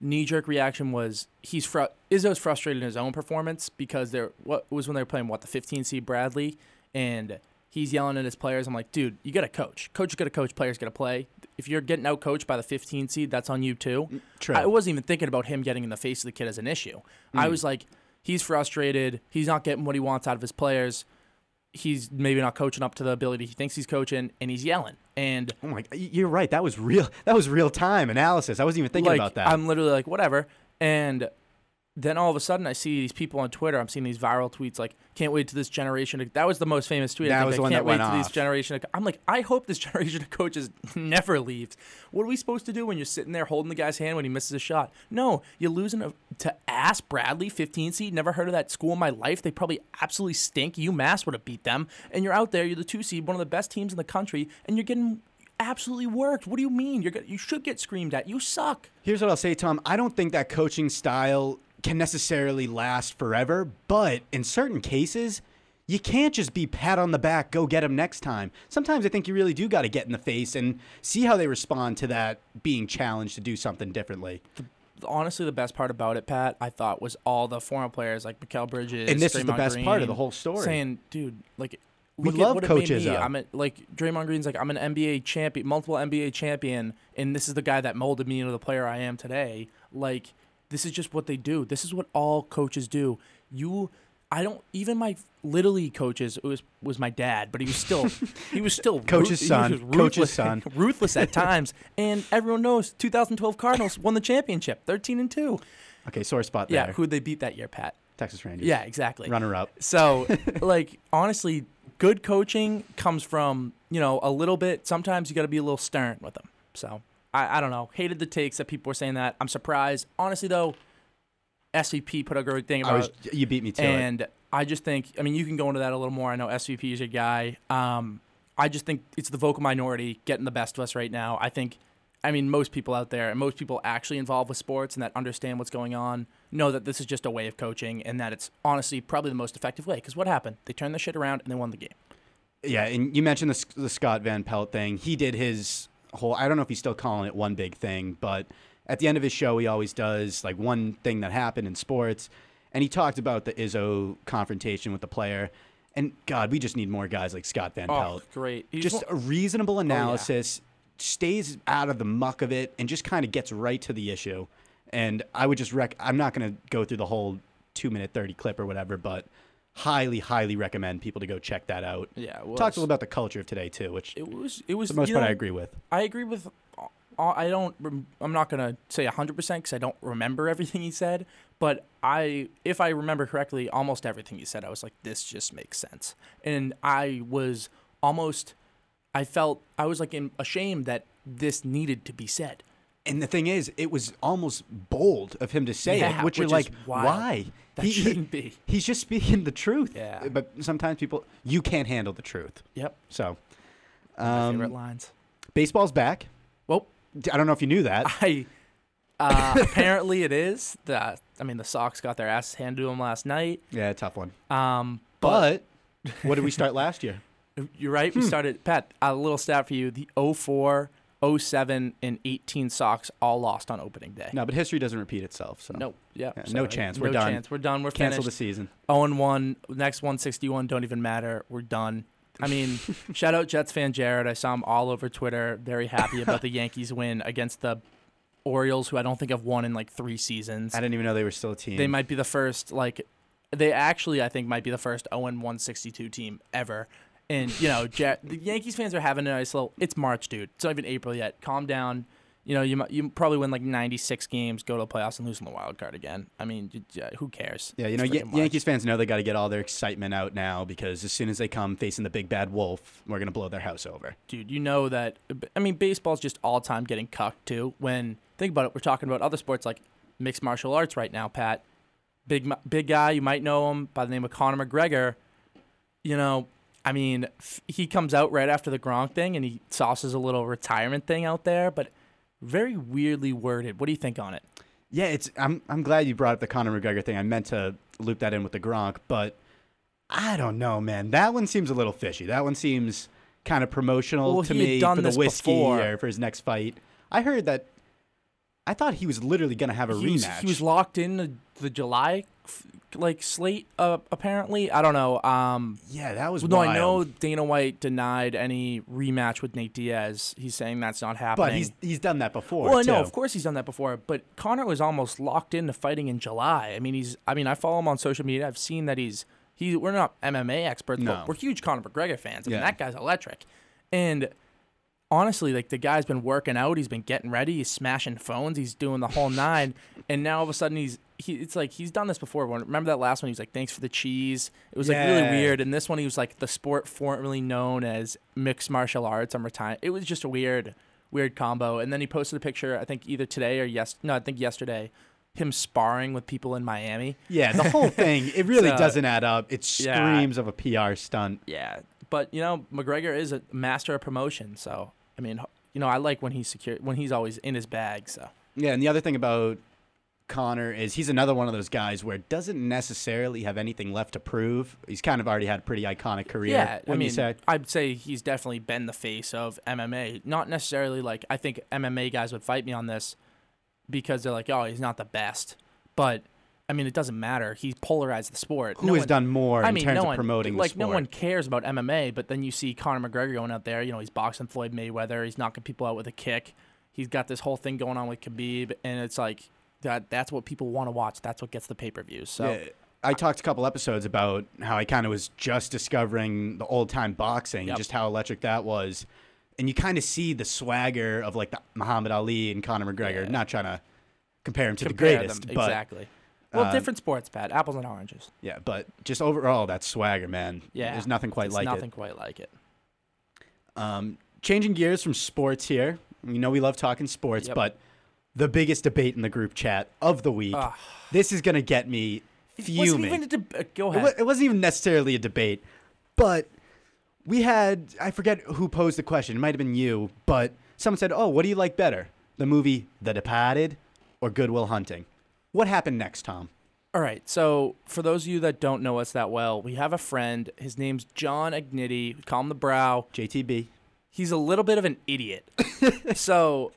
knee jerk reaction. Was he's fru- Izzo's frustrated in his own performance because there what was when they were playing what the 15 seed Bradley, and he's yelling at his players. I'm like, dude, you got to coach. Coach got to coach. Players got to play. If you're getting out coached by the 15 seed, that's on you too. Mm, true. I wasn't even thinking about him getting in the face of the kid as an issue. I mm. was like, he's frustrated. He's not getting what he wants out of his players. He's maybe not coaching up to the ability he thinks he's coaching, and he's yelling. And Oh my! You're right. That was real. That was real time analysis. I wasn't even thinking like, about that. I'm literally like, whatever. And then all of a sudden, I see these people on Twitter. I'm seeing these viral tweets like, "Can't wait to this generation." To, that was the most famous tweet. I That think, was the like, one Can't that wait went to this off. generation. Of, I'm like, I hope this generation of coaches never leaves. What are we supposed to do when you're sitting there holding the guy's hand when he misses a shot? No, you're losing a, to Ass Bradley, 15 seed. Never heard of that school in my life. They probably absolutely stink. UMass would have beat them. And you're out there. You're the two seed, one of the best teams in the country, and you're getting absolutely worked. What do you mean? You're you should get screamed at. You suck. Here's what I'll say, Tom. I don't think that coaching style can necessarily last forever, but in certain cases, you can't just be pat on the back, go get him next time. Sometimes I think you really do got to get in the face and see how they respond to that being challenged to do something differently. honestly the best part about it, Pat, I thought was all the former players like Mikael Bridges. And this is the Draymond best part of the whole story. Saying, dude, like We love what coaches. I'm a, like Draymond Green's like I'm an NBA champion, multiple NBA champion, and this is the guy that molded me into the player I am today. Like this is just what they do. This is what all coaches do. You I don't even my little league coaches it was was my dad, but he was still he was still Coach's son, was coach's ruthless- son. ruthless at times. And everyone knows 2012 Cardinals won the championship, 13 and 2. Okay, sore spot there. Yeah, who'd they beat that year, Pat? Texas Rangers. Yeah, exactly. Runner up. So, like, honestly, good coaching comes from, you know, a little bit. Sometimes you got to be a little stern with them. So, I, I don't know. Hated the takes that people were saying that. I'm surprised. Honestly, though, SVP put a great thing I was, you beat me to it. and I just think, I mean, you can go into that a little more. I know SVP is your guy. Um, I just think it's the vocal minority getting the best of us right now. I think, I mean, most people out there and most people actually involved with sports and that understand what's going on know that this is just a way of coaching and that it's honestly probably the most effective way. Because what happened? They turned the shit around and they won the game. Yeah, and you mentioned the, the Scott Van Pelt thing. He did his whole. I don't know if he's still calling it one big thing, but at the end of his show, he always does like one thing that happened in sports, and he talked about the Izzo confrontation with the player. And God, we just need more guys like Scott Van Oh, Pelt. great. He's Just a reasonable oh, yeah. analysis, stays out of the muck of it, and just kind of gets right to the issue. And I would just rec. I'm not going to go through the whole two minute thirty clip or whatever, but highly, highly recommend people to go check that out. yeah, it Talks a little about the culture of today too, which It was. It was. the most you part know, I agree with. I agree with. uh, I don't. I'm not gonna say 100 percent because I don't remember everything he said. But I, if I remember correctly, almost everything he said, I was like, this just makes sense. And I was almost. I felt I was like in, ashamed that this needed to be said. And the thing is, it was almost bold of him to say Yeah, it, which, you're is like, wild. why? That shouldn't be. He's just speaking the truth. Yeah. But sometimes people, you can't handle the truth. Yep. So, My favorite um, lines. baseball's back. Well, I don't know if you knew that. I uh, apparently it is. The I mean, the Sox got their ass handed to them last night. yeah, tough one. Um, but But what did we start last year? You're right. Hmm. We started, Pat, a little stat for you. The 04, 07, and 18 Sox all lost on opening day. No, but history doesn't repeat itself. So No. Yep. Yeah, no chance. We're no done. chance. We're done. We're cancel the season. 0 and 1. Next 161 don't even matter. We're done. I mean, shout out Jets fan Jared. I saw him all over Twitter, very happy about the Yankees win against the Orioles, who I don't think have won in like three seasons. I didn't even know they were still a team. They might be the first, like, they actually, I think, might be the first 0 162 team ever. And, you know, Ja- the Yankees fans are having a nice little, it's March, dude. It's not even April yet. Calm down. You know, you you probably win like 96 games, go to the playoffs, and lose in the wild card again. I mean, j- who cares? Yeah, you know, It's Yan- freaking March. Yankees fans know they got to get all their excitement out now because as soon as they come facing the big bad wolf, we're gonna blow their house over. dude, you know that. I mean, baseball's just all time getting cucked too. When think about it, we're talking about other sports like mixed martial arts right now. Pat, big big guy, you might know him by the name of Conor McGregor. You know, I mean, f- he comes out right after the Gronk thing and he sauces a little retirement thing out there, but very weirdly worded. What do you think on it? Yeah, it's. I'm. I'm glad you brought up the Conor McGregor thing. I meant to loop that in with the Gronk, but I don't know, man. That one seems a little fishy. That one seems kind of promotional Well, to me done for the whiskey before. or for his next fight. I heard that. I thought he was literally gonna have a he was, rematch. he was locked in the, the July f- like slate. Uh, apparently, I don't know. Um, yeah, that was. No, wild. I know Dana White denied any rematch with Nate Diaz. He's saying that's not happening. but he's he's done that before. well, I know, of course he's done that before. But Conor was almost locked into fighting in July. I mean, he's. I mean, I follow him on social media. I've seen that he's. He. We're not MMA experts, No. but we're huge Conor McGregor fans. I mean, Yeah. that guy's electric. And honestly, like the guy's been working out. He's been getting ready. He's smashing phones. He's doing the whole nine. and now all of a sudden he's. He, it's like he's done this before. Remember that last one? He was like, "Thanks for the cheese." It was like really weird. And this one, he was like, "The sport formerly known as mixed martial arts." I'm retiring. It was just a weird, weird combo. And then he posted a picture. I think either today or yes, no, I think yesterday, him sparring with people in Miami. Yeah, the whole thing. It really So- doesn't add up. It Yeah. screams of a PR stunt. Yeah, but you know, McGregor is a master of promotion. So I mean, you know, I like when he's secure, when he's always in his bag. So Yeah, and the other thing about Conor is he's another one of those guys where doesn't necessarily have anything left to prove. He's kind of already had a pretty iconic career. yeah, I mean? I'd say he's definitely been the face of MMA. Not necessarily like I think MMA guys would fight me on this because they're like, oh, he's not the best. But I mean, it doesn't matter. He polarized the sport. Who No has one- done more I in terms no of promoting like no one cares about MMA, but then you see Conor McGregor going out there. You know, he's boxing Floyd Mayweather. He's knocking people out with a kick. He's got this whole thing going on with Khabib, and it's like that. That's what people want to watch. That's what gets the pay per views. So Yeah, I talked a couple episodes about how I kind of was just discovering the old time boxing, Yep. just how electric that was. And you kind of see the swagger of like the Muhammad Ali and Conor McGregor. Yeah. Not trying to compare him to compare the greatest. them but exactly. Well, uh, different sports, Pat. Apples and oranges. yeah, but just overall, that swagger, man. Yeah, there's nothing quite like nothing quite like it. it. Um, changing gears from sports here. You know we love talking sports, Yep. but the biggest debate in the group chat of the week. Ugh. This is gonna get me It fuming. wasn't even a deb- uh, go It, ahead. it wasn't even necessarily a debate, but we had I forget who posed the question. It might have been you, but someone said, "Oh, what do you like better, the movie The Departed or Good Will Hunting?" What happened next, Tom? All right. So, for those of you that don't know us that well, we have a friend. His name's John Agniti. We call him the Brow. JTB. He's a little bit of an idiot. so,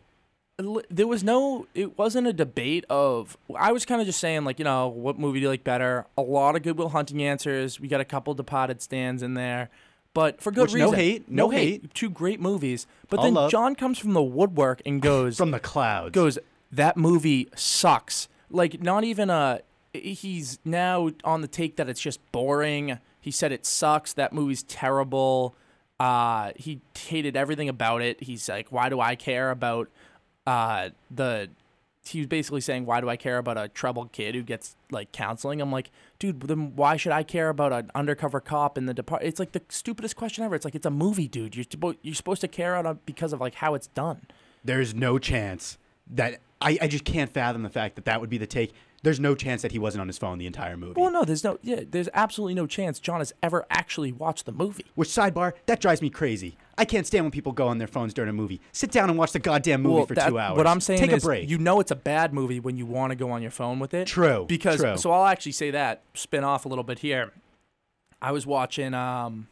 there was no, it wasn't a debate of, I was kind of just saying, like, you know, what movie do you like better? A lot of Good Will Hunting answers. We got a couple Departed stands in there. But for good Which, no hate, no hate. Two great movies. But All then love. John comes from the woodwork and goes, From the clouds. goes that movie sucks like not even a he's now on the take that it's just boring. He said it sucks. That movie's terrible. Uh he hated everything about it. He's like why do i care about uh the he was basically saying why do i care about a troubled kid who gets like counseling? I'm like dude then why should i care about an undercover cop in the department it's like the stupidest question ever. It's like it's a movie dude. You're, you're supposed to care on because of like how it's done. There's no chance that I, I just can't fathom the fact that that would be the take. There's no chance that he wasn't on his phone the entire movie. Well, no, there's no, yeah, there's absolutely no chance John has ever actually watched the movie. Which sidebar? That drives me crazy. I can't stand when people go on their phones during a movie. Sit down and watch the goddamn movie well, for that- two hours. What I'm saying take is, a break. you know, it's a bad movie when you want to go on your phone with it. True, Because true. so I'll actually say that spin off a little bit here. I was watching, um,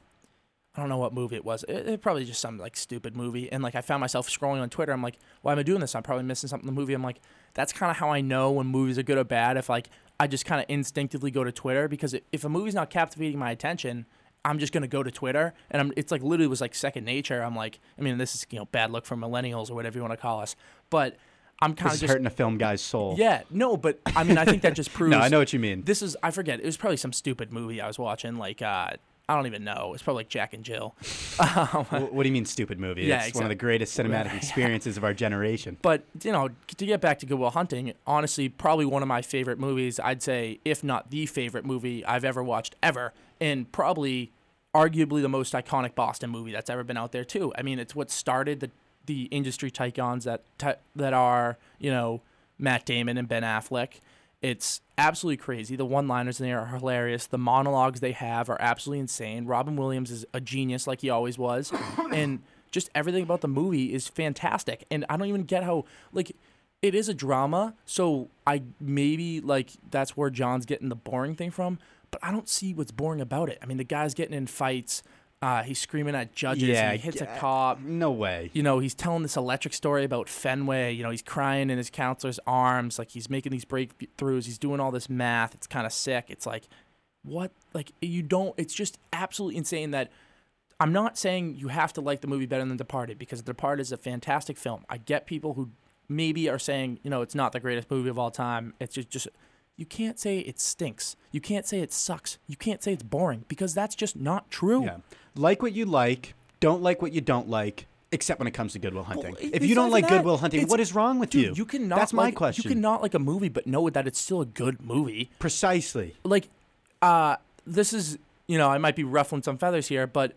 I don't know what movie it was. It, it probably just some like stupid movie, and like I found myself scrolling on Twitter. I'm like, why am I doing this? I'm probably missing something in the movie. I'm like, that's kind of how I know when movies are good or bad. If like I just kind of instinctively go to Twitter because if a movie's not captivating my attention, I'm just gonna go to Twitter, and I'm. It's like literally was like second nature. I'm like, I mean, this is you know bad luck for millennials or whatever you want to call us, but I'm kind of just hurting a film guy's soul. yeah, no, but I mean, I think that just proves. No, I know what you mean. This is I forget. It was probably some stupid movie I was watching. Like uh, I don't even know. It's probably like Jack and Jill. Um, Wh- what do you mean, stupid movie? Yeah, it's one of the greatest cinematic experiences of our generation. But you know, to get back to Good Will Hunting, honestly, probably one of my favorite movies. I'd say, if not the favorite movie I've ever watched ever, and probably, arguably, the most iconic Boston movie that's ever been out there too. I mean, it's what started the the industry tycoons that that are you know Matt Damon and Ben Affleck. It's absolutely crazy. The one-liners in there are hilarious. The monologues they have are absolutely insane. Robin Williams is a genius, like he always was, and just everything about the movie is fantastic. And I don't even get how like it is a drama, so I maybe like that's where John's getting the boring thing from. But I don't see what's boring about it. I mean, the guy's getting in fights. Uh, he's screaming at judges. yeah, he hits a cop No way. you know, he's telling this electric story about Fenway. You know, he's crying in his counselor's arms, like he's making these breakthroughs. He's doing all this math. It's kind of sick. It's like, what? Like, you don't, it's just absolutely insane that I'm not saying you have to like the movie better than Departed because Departed is a fantastic film. I get people who maybe are saying, you know, it's not the greatest movie of all time. It's just, just, you can't say it stinks. You can't say it sucks. You can't say it's boring because that's just not true. Yeah. Like what you like, don't like what you don't like, except when it comes to Good Will Hunting. it- if you don't like that. Good Will Hunting, what is wrong with Dude, you? you cannot. That's my like, question. You cannot like a movie, but know that it's still a good movie. Precisely. Like, uh, this is you know I might be ruffling some feathers here, but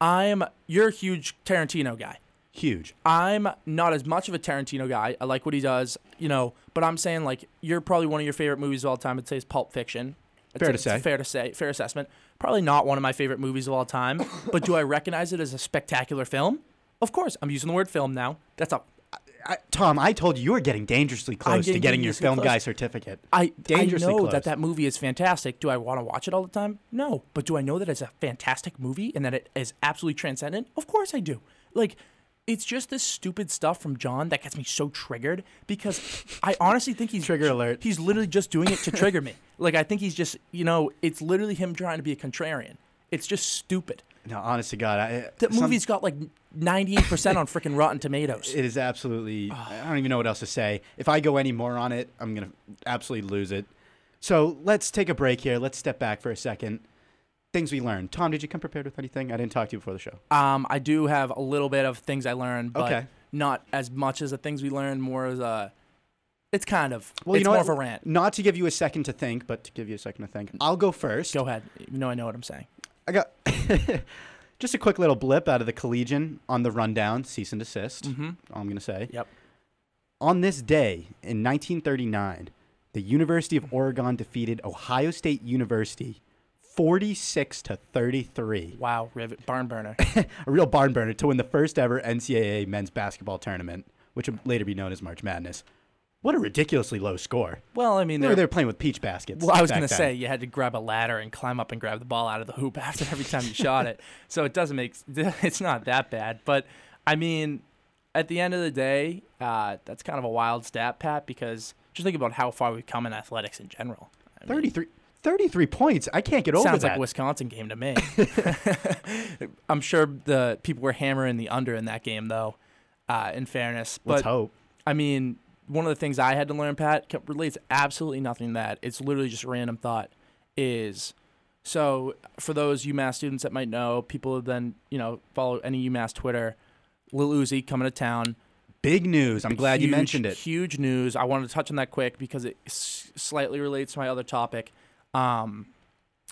I'm you're a huge Tarantino guy. Huge. I'm not as much of a Tarantino guy. I like what he does, you know, but I'm saying like you're probably one of your favorite movies of all time. I'd say is Pulp Fiction. I'd Fair to it's say. Fair to say. Fair assessment. Probably not one of my favorite movies of all time, but do I recognize it as a spectacular film? Of course, I'm using the word film now. That's a I, Tom, I told you you were getting dangerously close to getting getting your film close. guy certificate. I, I know close. that that movie is fantastic. Do I want to watch it all the time? No. But do I know that it's a fantastic movie and that it is absolutely transcendent? Of course I do. Like, it's just this stupid stuff from John that gets me so triggered because I honestly think he's Trigger alert. He's literally just doing it to trigger me. Like, I think he's just, you know, it's literally him trying to be a contrarian. It's just stupid. No, honest to God, I, eh, That some- movie's got like 98% on freaking Rotten Tomatoes. It is absolutely. I don't even know what else to say. If I go any more on it, I'm gonna absolutely lose it. So let's take a break here. Let's step back for a second. Things we learned. Tom, did you come prepared with anything? I didn't talk to you before the show. Um, I do have a little bit of things I learned, but Okay. not as much as the things we learned. More as a It's kind of. Well, it's you know more what? of a rant. Not to give you a second to think, but to give you a second to think. I'll go first. Go ahead. You know I know what I'm saying. I got just a quick little blip out of the collegian on the rundown, cease and desist. Mm-hmm. All I'm going to say. Yep. On this day in 1939, the University of Oregon defeated Ohio State University 46 to 33. Wow, rivet barn burner. A real barn burner to win the first ever NCAA men's basketball tournament, which would later be known as March Madness. What a ridiculously low score. well, I mean, They were, they're, were playing with peach baskets. well, I was gonna say you had to grab a ladder and climb up and grab the ball out of the hoop after every time you shot it. So it doesn't make it's not that bad. But I mean, at the end of the day, uh, that's kind of a wild stat, Pat, because just think about how far we've come in athletics in general. I mean, 33, 33 points. I can't get over Sounds that. Sounds like a Wisconsin game to me. I'm sure the people were hammering the under in that game, though. Uh, in fairness, Let's but hope. I mean, one of the things I had to learn, Pat, relates absolutely nothing to that. It's literally just random thought. Is so for those UMass students that might know, people have been you know follow any UMass Twitter. Lil Uzi coming to town. Big news. I'm glad you mentioned it. Huge news. I wanted to touch on that quick because it s- slightly relates to my other topic. Um,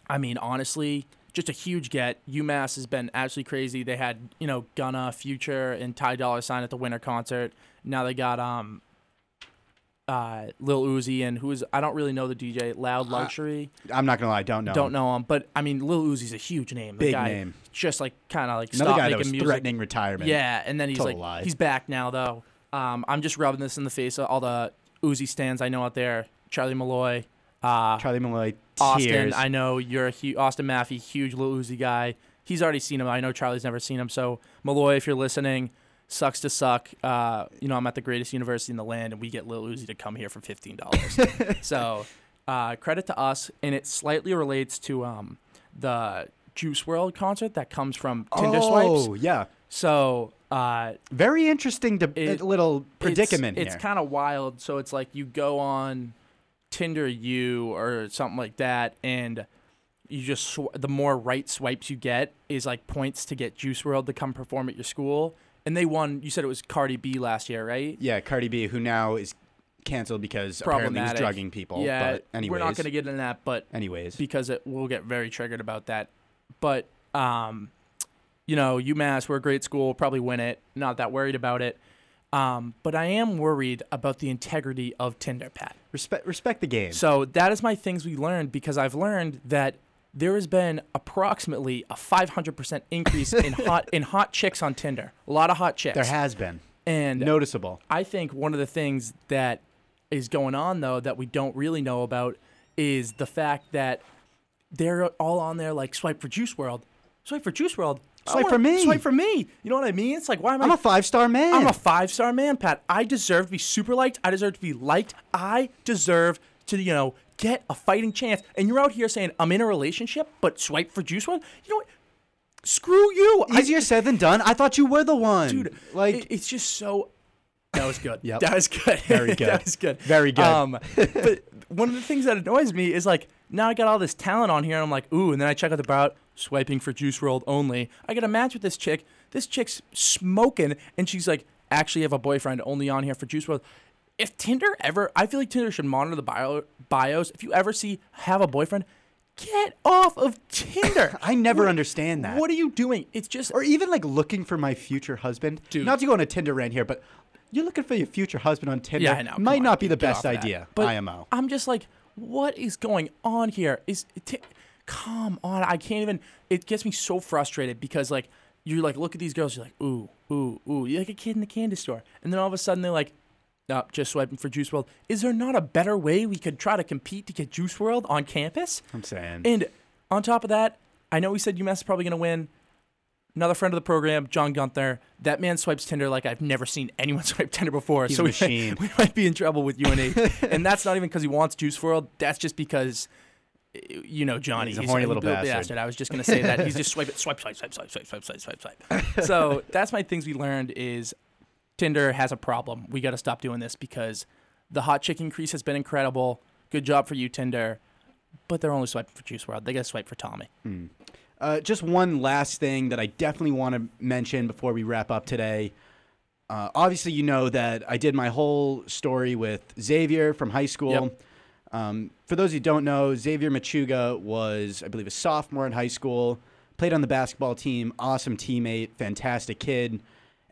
I mean, honestly, just a huge get. UMass has been absolutely crazy. They had you know Gunna, Future, and Ty Dolla Sign at the winter concert. Now they got um, uh, Lil Uzi and who's I don't really know the DJ. Loud Luxury. I'm not going to lie. I don't know. Don't know him, but I mean, Lil Uzi's a huge name. The Big guy name. Just like kind of like Another guy that was music. threatening retirement. Yeah, and then he's Total like, lie. he's back now though. Um, I'm just rubbing this in the face of all the Uzi stands I know out there. Charlie Malloy, uh, Charlie Malloy, Austin. tears. I know you're a huge Austin Maffey, huge Lil Uzi guy. He's already seen him. I know Charlie's never seen him. So Malloy, if you're listening, sucks to suck. Uh, you know I'm at the greatest university in the land, and we get Lil Uzi to come here for fifteen dollars. so uh, credit to us, and it slightly relates to um, the Juice WRLD concert that comes from Tinder oh, swipes. yeah. So uh, Very interesting to, It- little predicament it's. It's kind of wild. So it's like you go on Tinder you or something like that, and you just sw- the more right swipes you get is like points to get Juice WRLD to come perform at your school. And they won. You said it was Cardi B last year, right? yeah, Cardi B, who now is canceled because apparently he's drugging people. yeah. But anyways, we're not going to get into that, but anyways, because it will get very triggered about that. But um, you know, UMass, we're a great school, probably win it. Not that worried about it. Um, but I am worried about the integrity of Tinder, Pat. respect respect the game. So that is my things we learned because I've learned that there has been approximately a 500% increase in hot in hot chicks on Tinder. A lot of hot chicks. there has been and noticeable. I think one of the things that is going on though that we don't really know about is the fact that they're all on there like swipe for Juice WRLD, swipe for Juice WRLD, Swipe wanna- for me. swipe for me. You know what I mean? It's like why am I? I'm a five star man. I'm a five star man, Pat. I deserve to be super liked. I deserve to be liked. I deserve to you know get a fighting chance. And you're out here saying I'm in a relationship, but swipe for Juice One. You know what? Screw you. I- Easier said than done. I thought you were the one, dude. Like it- it's just so. That was good. Yep. That was good. Very good. that was good. Very good. Um, but one of the things that annoys me is like now I got all this talent on here, and I'm like, ooh, and then I check out the about swiping for Juice WRLD only. I get a match with this chick. This chick's smoking, and she's like, actually have a boyfriend only on here for Juice WRLD. If Tinder ever, I feel like Tinder should monitor the bio, bios. If you ever see have a boyfriend, get off of Tinder. I never What- understand that. What are you doing? It's just or even like looking for my future husband. Dude. Not to go on a Tinder rant here, but you're looking for your future husband on Tinder. Yeah, I know. Might on, not be the best off of that. idea. But IMO. I'm just like, what is going on here? Is t- come on? I can't even. It gets me so frustrated because like you're like look at these girls, you're like, ooh, ooh, ooh. You're like a kid in the candy store, and then all of a sudden they're like. No, just swiping for Juice WRLD. Is there not a better way we could try to compete to get Juice WRLD on campus? I'm saying. And on top of that, I know we said UMass is probably going to win. Another friend of the program, John Gunther. That man swipes Tinder like I've never seen anyone swipe Tinder before. He's so a we- machine. We, might be in trouble with UNH. and that's not even because he wants Juice WRLD. That's just because, you know, Johnny. He's a horny little bastard. I was just going to say that. He's just swipe it, swipe, swipe, swipe, swipe, swipe, swipe, swipe, swipe, swipe. so that's my things we learned is Tinder has a problem. We got to stop doing this because the hot chick increase has been incredible. Good job for you, Tinder. But they're only swiping for Juice WRLD. They got to swipe for Tommy. Uh, just one last thing that I definitely want to mention before we wrap up today. Uh, obviously, you know that I did my whole story with Xavier from high school. Yep. Um, for those who don't know, Xavier Machuga was, I believe, a sophomore in high school, played on the basketball team, awesome teammate, fantastic kid.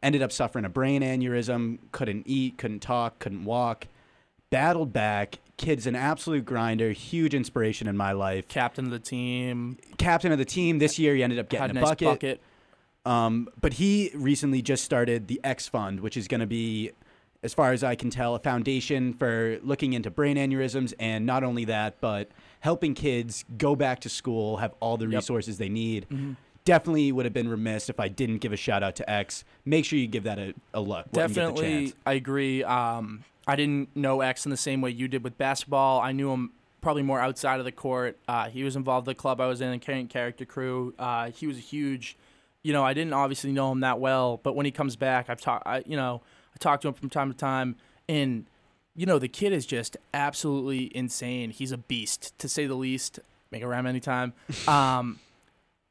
Ended up suffering a brain aneurysm, couldn't eat, couldn't talk, couldn't walk. Battled back. Kid's an absolute grinder, huge inspiration in my life. Captain of the team, Captain of the team this year, he ended up had getting a a nice bucket. bucket. Um, but he recently just started the X Fund, which is going to be, as far as I can tell, a foundation for looking into brain aneurysms. And not only that, but helping kids go back to school, have all the resources they need. Mm-hmm. Definitely would have been remiss if I didn't give a shout out to X. Make sure you give that a, a look. when you get the Definitely. I agree. Um, I didn't know X in the same way you did with basketball. I knew him probably more outside of the court. Uh, he was involved with the club I was in, and carrying character crew. Uh, he was a huge, you know, I didn't obviously know him that well, but when he comes back, I've talked, I, you know, I talk to him from time to time, and you know, the kid is just absolutely insane. He's a beast, to say the least. Make a rhyme anytime. Um,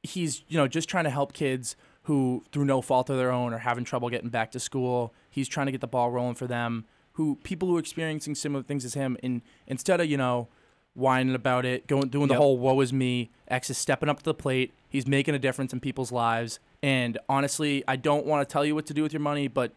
he's you know just trying to help kids who through no fault of their own are having trouble getting back to school he's trying to get the ball rolling for them who people who are experiencing similar things as him and instead of you know whining about it going doing the Yep. whole woe is me x is stepping up to the plate he's making a difference in people's lives and honestly i don't want to tell you what to do with your money but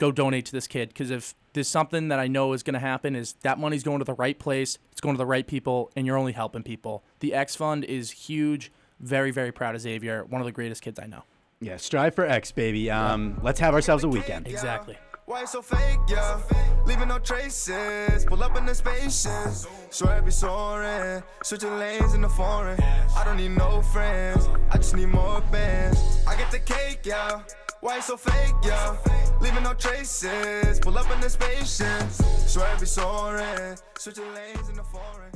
go donate to this kid because if there's something that I know is going to happen is that money's going to the right place, it's going to the right people, and you're only helping people. The X Fund is huge. Very, very proud of Xavier. One of the greatest kids I know. Yeah, strive for X, baby. Um, let's have ourselves a weekend. Exactly. Why so fake, yeah? Leaving no traces. Pull up in the spaces. Swear I be soaring. Switching lanes in the foreign. I don't need no friends. I just need more bands. I get the cake, yeah. Why so fake, yeah? Leaving no traces. Pull up in the spaces. Swear I be soaring. Switching lanes in the foreign.